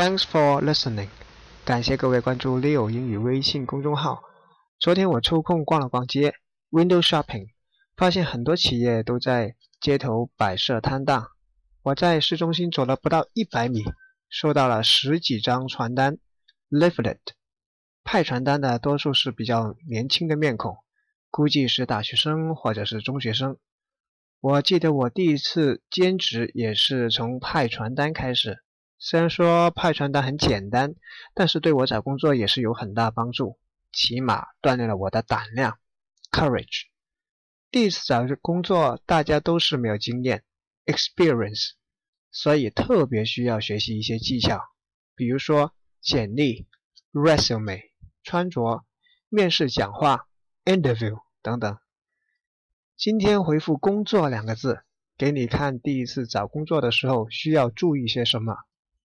Thanks for listening，感谢各位关注 Leo 英语微信公众号。昨天我抽空逛了逛街，window shopping，发现很多企业都在街头摆设摊档。我在市中心走了不到一百米，收到了十几张传单，leaflet。派传单的多数是比较年轻的面孔，估计是大学生或者是中学生。我记得我第一次兼职也是从派传单开始。虽然说派传单很简单，但是对我找工作也是有很大帮助，起码锻炼了我的胆量，courage。第一次找工作，大家都是没有经验，experience，所以特别需要学习一些技巧，比如说简历，resume，穿着，面试讲话，interview 等等。今天回复“工作”两个字，给你看第一次找工作的时候需要注意些什么。